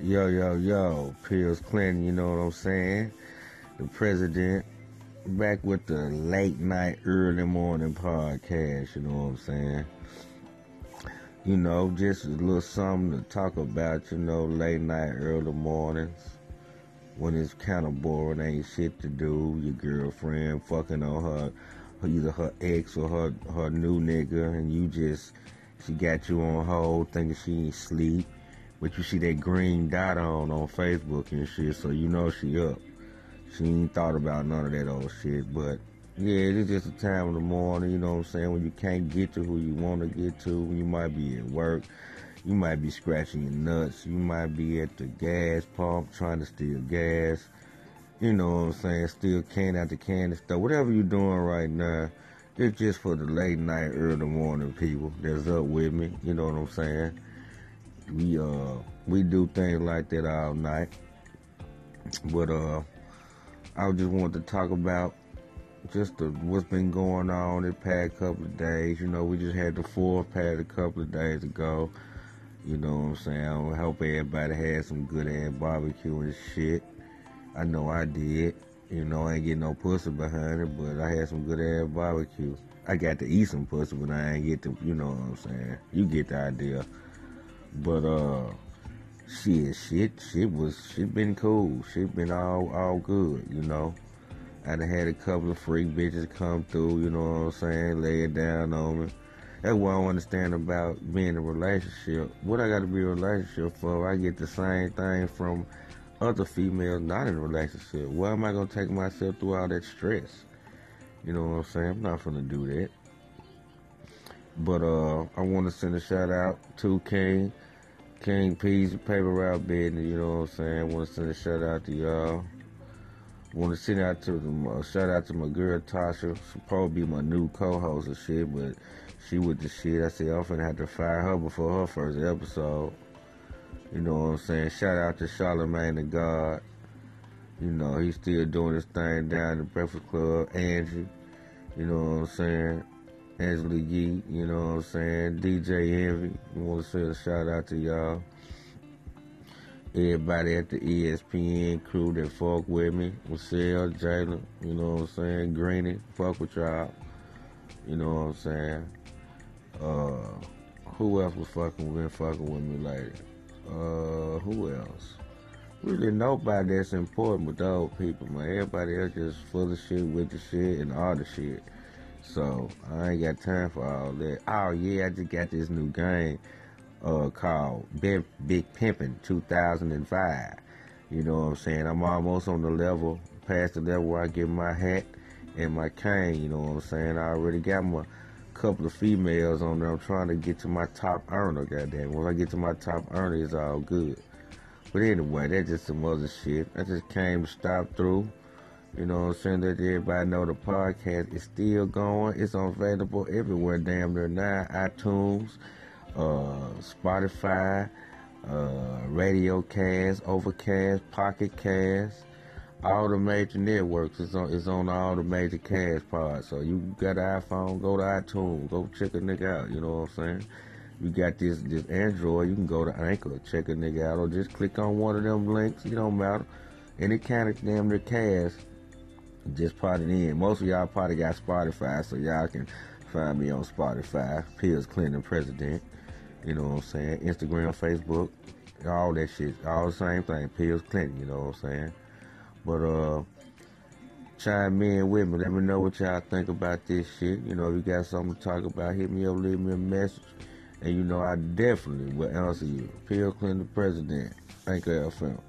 Yo, yo, yo, Pills Clinton, you know what I'm saying? The president back with the late night, early morning podcast, you know what I'm saying? You know, just a little something to talk about, you know, late night, early mornings. When it's kind of boring, ain't shit to do. Your girlfriend fucking on her, either her ex or her, her new nigga, and you just, she got you on hold thinking she ain't sleep. But you see that green dot on on Facebook and shit, so you know she up. She ain't thought about none of that old shit, but yeah, it's just a time of the morning, you know what I'm saying, when you can't get to who you want to get to, when you might be at work, you might be scratching your nuts, you might be at the gas pump trying to steal gas, you know what I'm saying, steal can after can and stuff. Whatever you're doing right now, it's just for the late night, early morning people that's up with me, you know what I'm saying. We uh we do things like that all night. But uh I just wanted to talk about just the, what's been going on the past couple of days. You know, we just had the fourth pad a couple of days ago. You know what I'm saying? I hope everybody had some good ass barbecue and shit. I know I did. You know, I ain't getting no pussy behind it, but I had some good ass barbecue. I got to eat some pussy, but I ain't get to, you know what I'm saying? You get the idea. But uh, shit, shit, shit was shit been cool. Shit been all all good, you know. I done had a couple of freak bitches come through, you know what I'm saying, lay it down on me. That's what I understand about being in a relationship. What I got to be in a relationship for? I get the same thing from other females not in a relationship. Why am I gonna take myself through all that stress? You know what I'm saying? I'm not gonna do that. But uh, I want to send a shout out to King, King P's Paper Route Business. You know what I'm saying? I want to send a shout out to y'all. Want to send out to the uh, shout out to my girl Tasha. She probably be my new co-host and shit, but she with the shit. I said I'm finna have to fire her before her first episode. You know what I'm saying? Shout out to Charlemagne the God. You know, he's still doing his thing down at the Breakfast Club. Angie, you know what I'm saying? Angela Yee, you know what I'm saying? DJ Envy, want to say a shout out to y'all. Everybody at the ESPN crew that fuck with me. Michelle, Jalen, you know what I'm saying? Greeny, fuck with y'all. You know what I'm saying? Uh, who else was fucking with, fucking with me later? Uh, who else? Really nobody that's important but those people, man. Everybody else just full of shit, with the shit, and all the shit. So I ain't got time for all that. Oh yeah, I just got this new game uh, called Big, Big Pimpin' 2005. You know what I'm saying? I'm almost on the level, past the level where I get my hat and my cane. You know what I'm saying? I already got my couple of females on there. I'm trying to get to my top earner. Goddamn, when I get to my top earner, it's all good. But anyway, that's just some other shit. I just came to stop through. You know what I'm saying? Let everybody know the podcast is still going. It's available everywhere damn near now. iTunes, uh, Spotify, uh, Radio Cast, Overcast, Pocket Cast, all the major networks. It's on, it's on all the major cast pods. So you got an iPhone, go to iTunes, go check a nigga out. You know what I'm saying? You got this this Android, you can go to Anchor, check a nigga out, or just click on one of them links. It don't matter. Any kind of damn near cast, just it in. Most of y'all probably got Spotify, so y'all can find me on Spotify. Pills Clinton President. You know what I'm saying? Instagram, Facebook, all that shit. All the same thing. Pills Clinton, you know what I'm saying? But uh chime in with me. Let me know what y'all think about this shit. You know, if you got something to talk about, hit me up, leave me a message. And you know, I definitely will answer you. Bill Clinton, President, Anchor FM.